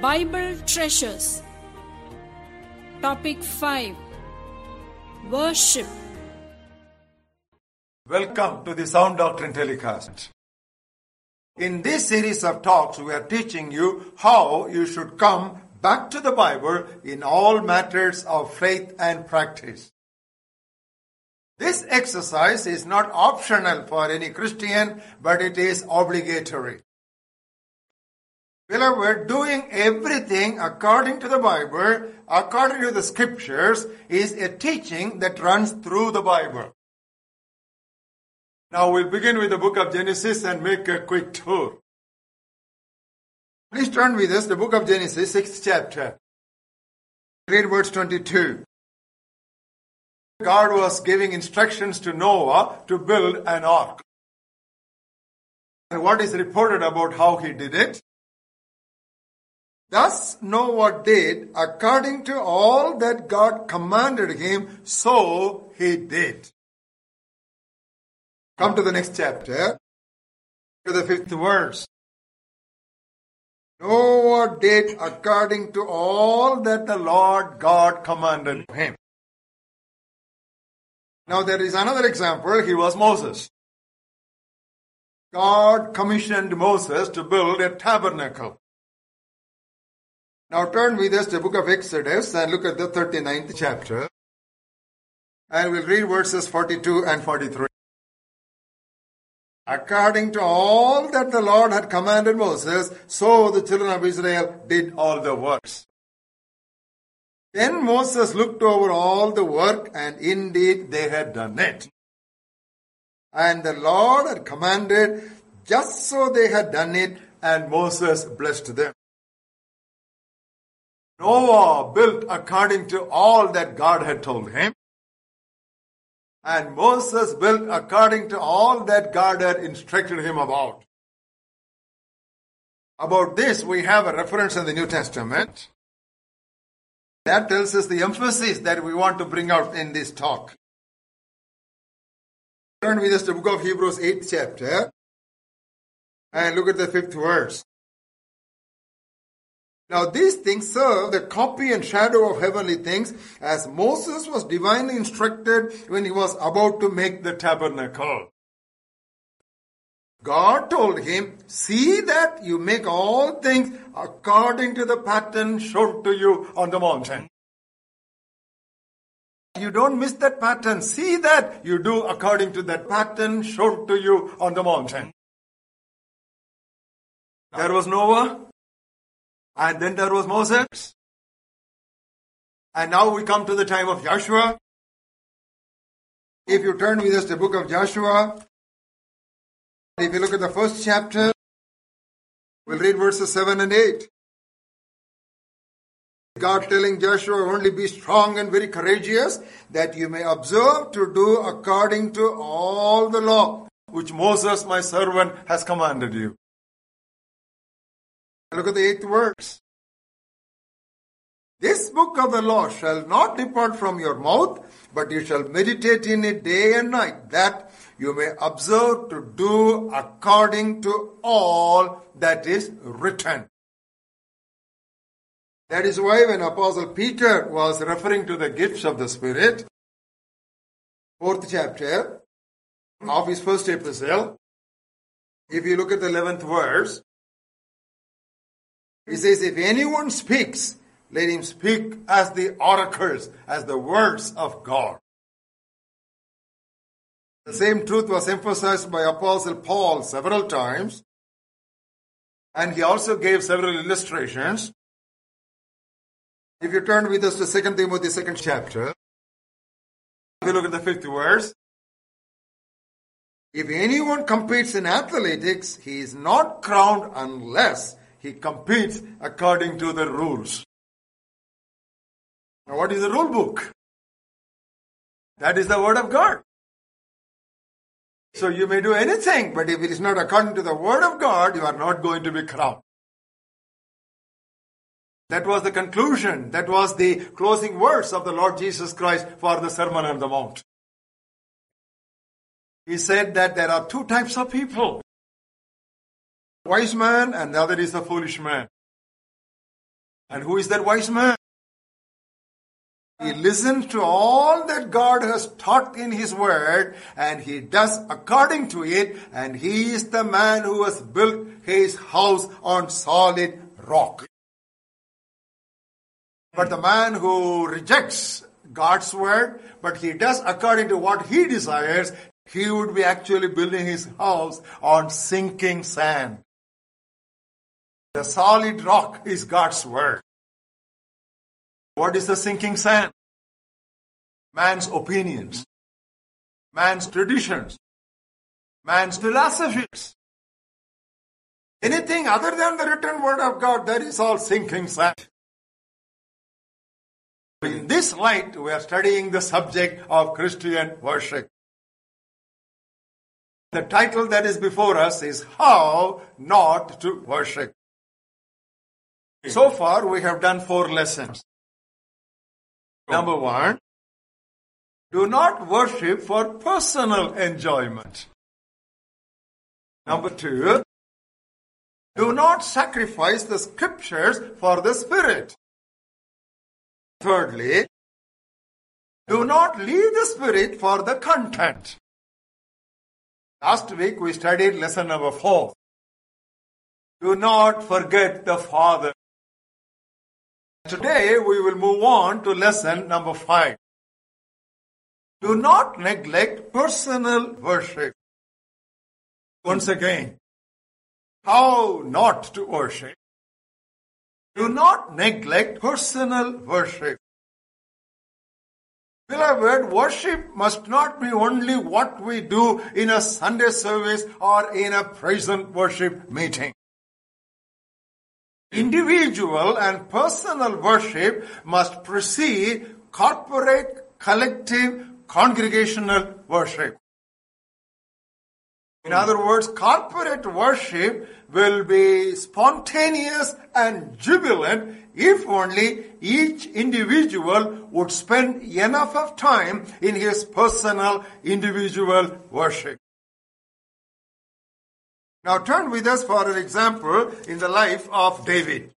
Bible Treasures. Topic 5 Worship. Welcome to the Sound Doctrine Telecast. In this series of talks, we are teaching you how you should come back to the Bible in all matters of faith and practice. This exercise is not optional for any Christian, but it is obligatory. Beloved, doing everything according to the Bible, according to the scriptures, is a teaching that runs through the Bible. Now we'll begin with the book of Genesis and make a quick tour. Please turn with us the book of Genesis, 6th chapter. Read verse 22. God was giving instructions to Noah to build an ark. And what is reported about how he did it? Thus Noah did according to all that God commanded him, so he did. Come to the next chapter, to the fifth verse. Noah did according to all that the Lord God commanded him. Now there is another example. He was Moses. God commissioned Moses to build a tabernacle. Now turn with us to the book of Exodus and look at the 39th chapter. And we'll read verses 42 and 43. According to all that the Lord had commanded Moses, so the children of Israel did all the works. Then Moses looked over all the work, and indeed they had done it. And the Lord had commanded, just so they had done it, and Moses blessed them. Noah built according to all that God had told him. And Moses built according to all that God had instructed him about. About this, we have a reference in the New Testament. That tells us the emphasis that we want to bring out in this talk. Turn with us to the book of Hebrews 8th chapter and look at the fifth verse. Now these things serve the copy and shadow of heavenly things as Moses was divinely instructed when he was about to make the tabernacle. God told him, see that you make all things according to the pattern shown to you on the mountain. You don't miss that pattern. See that you do according to that pattern shown to you on the mountain. There was Noah, and then there was Moses. And now we come to the time of Joshua. If you turn with us to the book of Joshua, if you look at the first chapter, we'll read verses 7 and 8. God telling Joshua, only be strong and very courageous, that you may observe to do according to all the law which Moses, my servant, has commanded you. Look at the eighth verse. This book of the law shall not depart from your mouth, but you shall meditate in it day and night, that you may observe to do according to all that is written. That is why when Apostle Peter was referring to the gifts of the Spirit, fourth chapter of his first epistle, if you look at the 11th verse, he says, if anyone speaks, let him speak as the oracles, as the words of God. The same truth was emphasized by Apostle Paul several times, and he also gave several illustrations. If you turn with us to 2 Timothy, second chapter, you look at the fifth verse, if anyone competes in athletics, he is not crowned unless he competes according to the rules. Now, what is the rule book? That is the word of God. So you may do anything, but if it is not according to the word of God, you are not going to be crowned. That was the conclusion. That was the closing words of the Lord Jesus Christ for the Sermon on the Mount. He said that there are two types of people. Wise man and the other is the foolish man. And who is that wise man? He listens to all that God has taught in His Word and he does according to it and he is the man who has built his house on solid rock. But the man who rejects God's Word, but he does according to what he desires, he would be actually building his house on sinking sand. The solid rock is God's Word. What is the sinking sand? Man's opinions, man's traditions, man's philosophies. Anything other than the written word of God, that is all sinking sand. In this light, we are studying the subject of Christian worship. The title that is before us is How Not to Worship. So far, we have done four lessons. Number one, do not worship for personal enjoyment. Number two, do not sacrifice the scriptures for the spirit. Thirdly, do not leave the spirit for the content. Last week we studied lesson number four. Do not forget the Father. Today we will move on to lesson number five. Do not neglect personal worship. Once again, how not to worship. Do not neglect personal worship. Beloved, worship must not be only what we do in a Sunday service or in a present worship meeting. Individual and personal worship must precede corporate, collective, congregational worship. In other words, corporate worship will be spontaneous and jubilant if only each individual would spend enough of time in his personal individual worship. Now turn with us for an example in the life of David.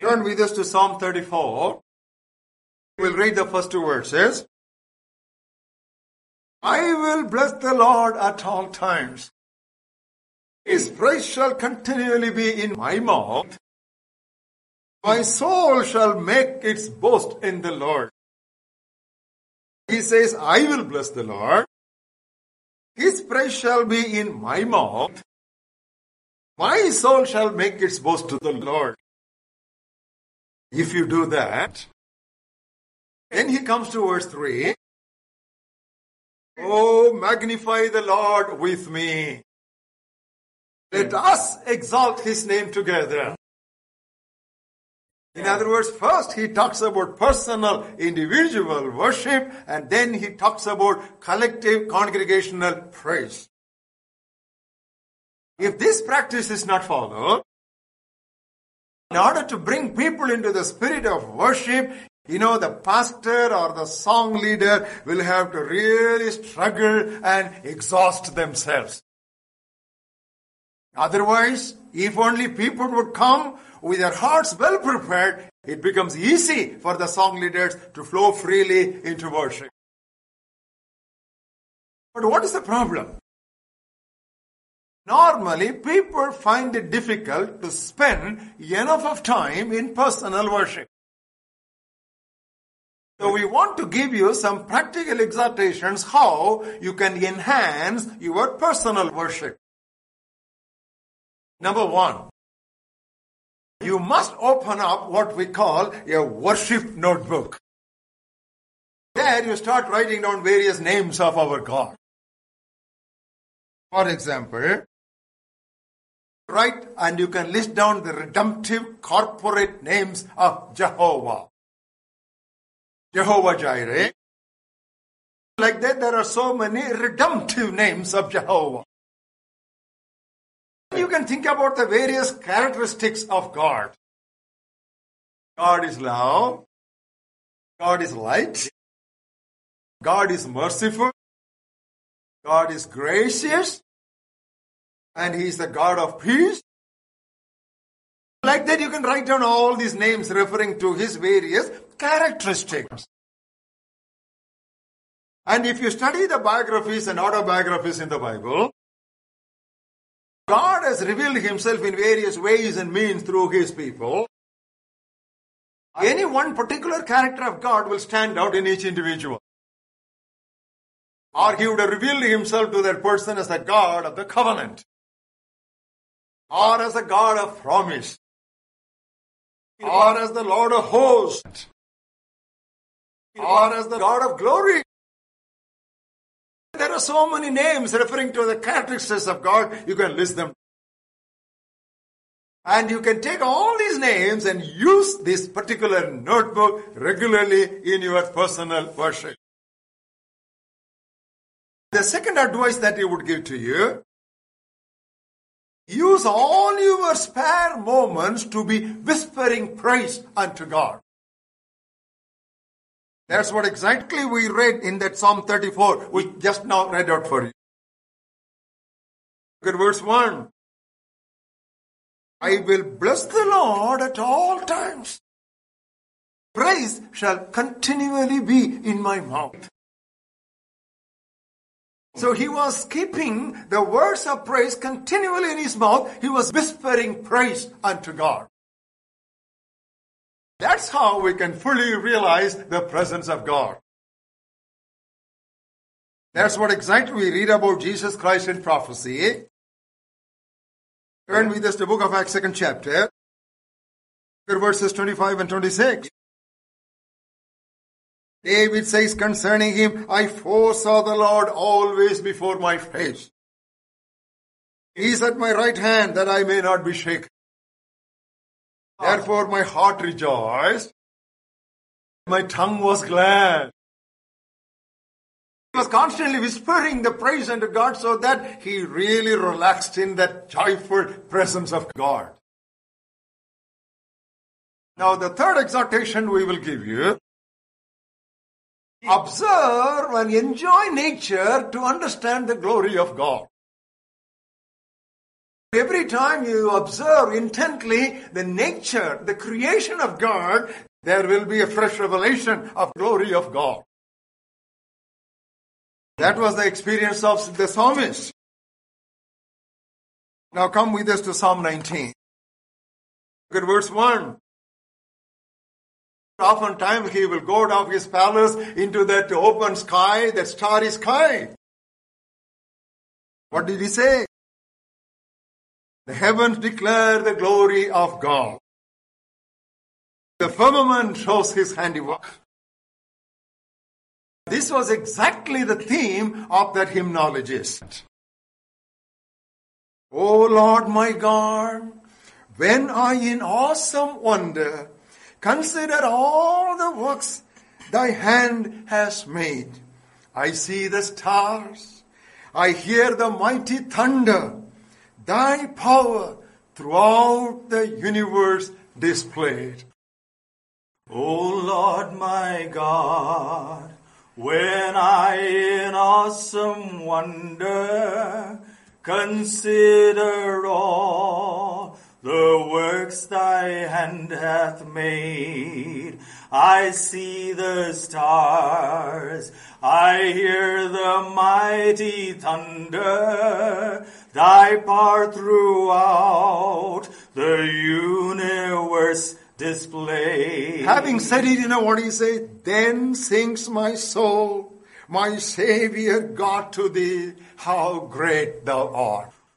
Turn with us to Psalm 34. We'll read the first two verses. I will bless the Lord at all times. His praise shall continually be in my mouth. My soul shall make its boast in the Lord. He says, I will bless the Lord. His praise shall be in my mouth. My soul shall make its boast to the Lord. If you do that, then he comes to verse 3. Oh, magnify the Lord with me. Let us exalt his name together. In other words, first he talks about personal, individual worship, and then he talks about collective, congregational praise. If this practice is not followed, in order to bring people into the spirit of worship, you know, the pastor or the song leader will have to really struggle and exhaust themselves. Otherwise, if only people would come with their hearts well prepared, it becomes easy for the song leaders to flow freely into worship. But what is the problem? Normally, people find it difficult to spend enough of time in personal worship. So we want to give you some practical exhortations how you can enhance your personal worship. Number one, you must open up what we call a worship notebook. There you start writing down various names of our God. For example, write and you can list down the redemptive corporate names of Jehovah. Jehovah Jireh. Like that, there are so many redemptive names of Jehovah. You can think about the various characteristics of God. God is love. God is light. God is merciful. God is gracious. And He is the God of peace. Like that, you can write down all these names referring to his various characteristics. And if you study the biographies and autobiographies in the Bible, God has revealed himself in various ways and means through his people. Any one particular character of God will stand out in each individual. Or he would have revealed himself to that person as the God of the covenant. Or as the God of promise. Or as the Lord of hosts. Or as the God of glory. There are so many names referring to the characteristics of God, you can list them. And you can take all these names and use this particular notebook regularly in your personal worship. The second advice that he would give to you use all your spare moments to be whispering praise unto God. That's what exactly we read in that Psalm 34, we just now read out for you. Look at verse 1. I will bless the Lord at all times. Praise shall continually be in my mouth. So he was keeping the words of praise continually in his mouth. He was whispering praise unto God. That's how we can fully realize the presence of God. That's what exactly we read about Jesus Christ in prophecy. Turn with us to the book of Acts, second chapter, verses 25 and 26. David says concerning him, I foresaw the Lord always before my face. He is at my right hand that I may not be shaken. Therefore my heart rejoiced. My tongue was glad. He was constantly whispering the praise unto God so that he really relaxed in that joyful presence of God. Now the third exhortation we will give you observe and enjoy nature to understand the glory of God. Every time you observe intently the nature, the creation of God, there will be a fresh revelation of glory of God. That was the experience of the psalmist. Now come with us to Psalm 19. Look at verse 1. Oftentimes he will go out of his palace into that open sky, that starry sky. What did he say? The heavens declare the glory of God. The firmament shows his handiwork. This was exactly the theme of that hymnologist. O Lord my God, when I in awesome wonder Consider all the works thy hand has made. I see the stars. I hear the mighty thunder. Thy power throughout the universe displayed. O Lord my God, when I in awesome wonder consider all the works thy hand hath made. I see the stars, I hear the mighty thunder, thy power throughout the universe display. Having said it, you know what he say? Then sings my soul, my Savior God to thee, how great thou art.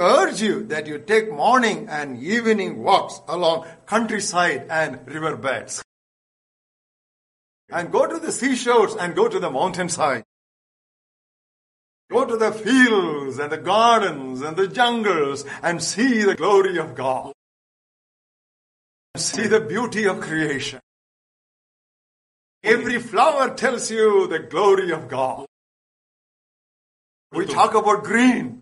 urge you that you take morning and evening walks along countryside and riverbeds. And go to the seashores and go to the mountainside. Go to the fields and the gardens and the jungles and see the glory of God. See the beauty of creation. Every flower tells you the glory of God. We talk about green.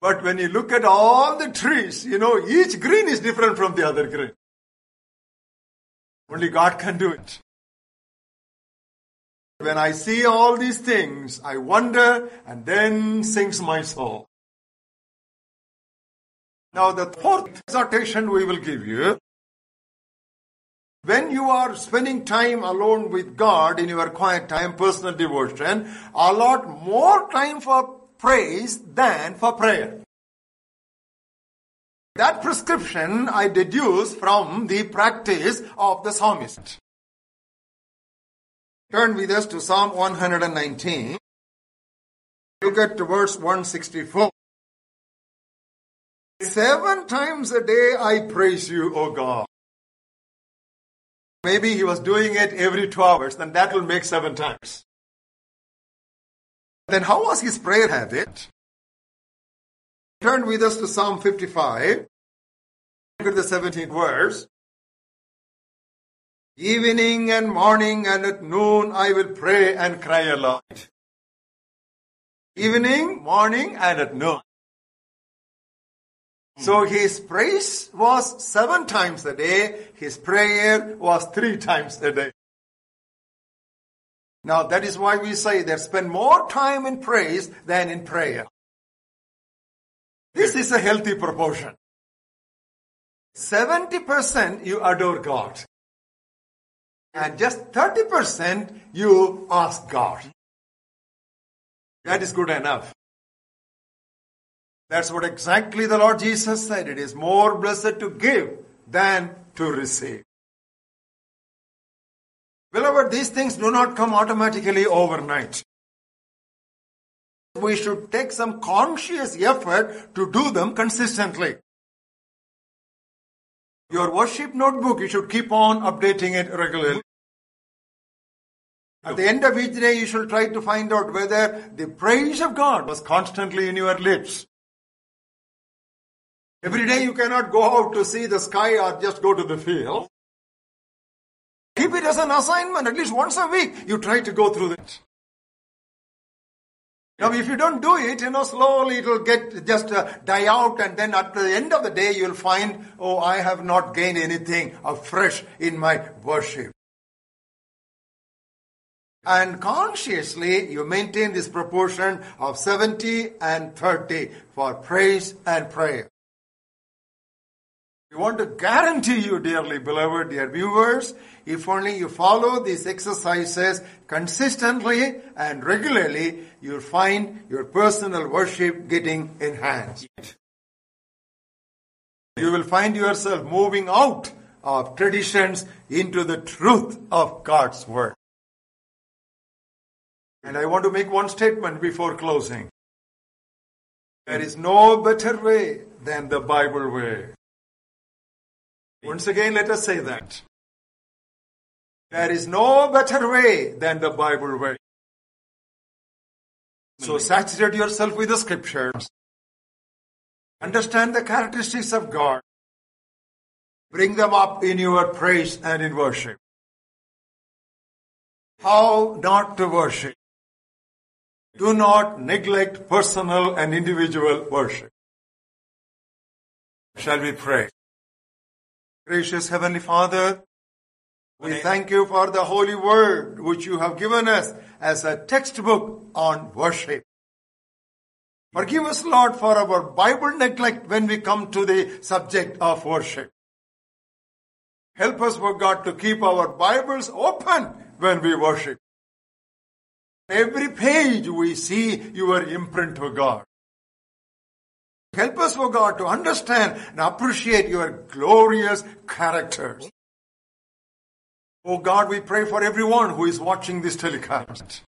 But when you look at all the trees, you know, each green is different from the other green. Only God can do it. When I see all these things, I wonder and then sinks my soul. Now the fourth exhortation we will give you. When you are spending time alone with God in your quiet time, personal devotion, allot more time for praise than for prayer. That prescription I deduce from the practice of the psalmist. Turn with us to Psalm 119. Look at verse 164. Seven times a day I praise you, O God. Maybe he was doing it every two hours, then that will make seven times. Then how was his prayer habit? Turn with us to Psalm 55. Look at the 17th verse. Evening and morning and at noon I will pray and cry aloud. Evening, morning, and at noon. So his praise was seven times a day. His prayer was three times a day. Now that is why we say that spend more time in praise than in prayer. This is a healthy proportion. 70% you adore God and just 30% you ask God. That is good enough. That's what exactly the Lord Jesus said. It is more blessed to give than to receive. Beloved, these things do not come automatically overnight. We should take some conscious effort to do them consistently. Your worship notebook, you should keep on updating it regularly. At the end of each day, you should try to find out whether the praise of God was constantly in your lips. Every day you cannot go out to see the sky or just go to the field. Keep it as an assignment, at least once a week, you try to go through it. Now, if you don't do it, you know, slowly it will get just uh, die out, and then at the end of the day, you'll find, oh, I have not gained anything afresh in my worship. And consciously, you maintain this proportion of 70 and 30 for praise and prayer. We want to guarantee you, dearly beloved, dear viewers, if only you follow these exercises consistently and regularly, you'll find your personal worship getting enhanced. You will find yourself moving out of traditions into the truth of God's Word. And I want to make one statement before closing. There is no better way than the Bible way. Once again, let us say that. There is no better way than the Bible way. So saturate yourself with the scriptures. Understand the characteristics of God. Bring them up in your praise and in worship. How not to worship. Do not neglect personal and individual worship. Shall we pray? Gracious Heavenly Father, we thank you for the holy word which you have given us as a textbook on worship. Forgive us, Lord, for our Bible neglect when we come to the subject of worship. Help us, for God, to keep our Bibles open when we worship. Every page we see your imprint, O God. Help us, O God, to understand and appreciate your glorious characters. Oh God, we pray for everyone who is watching this telecast.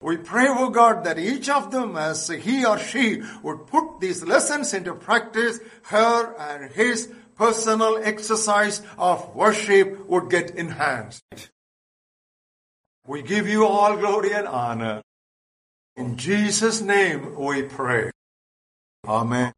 We pray, oh God, that each of them, as he or she would put these lessons into practice, her and his personal exercise of worship would get enhanced. We give you all glory and honor. In Jesus' name we pray. Amen.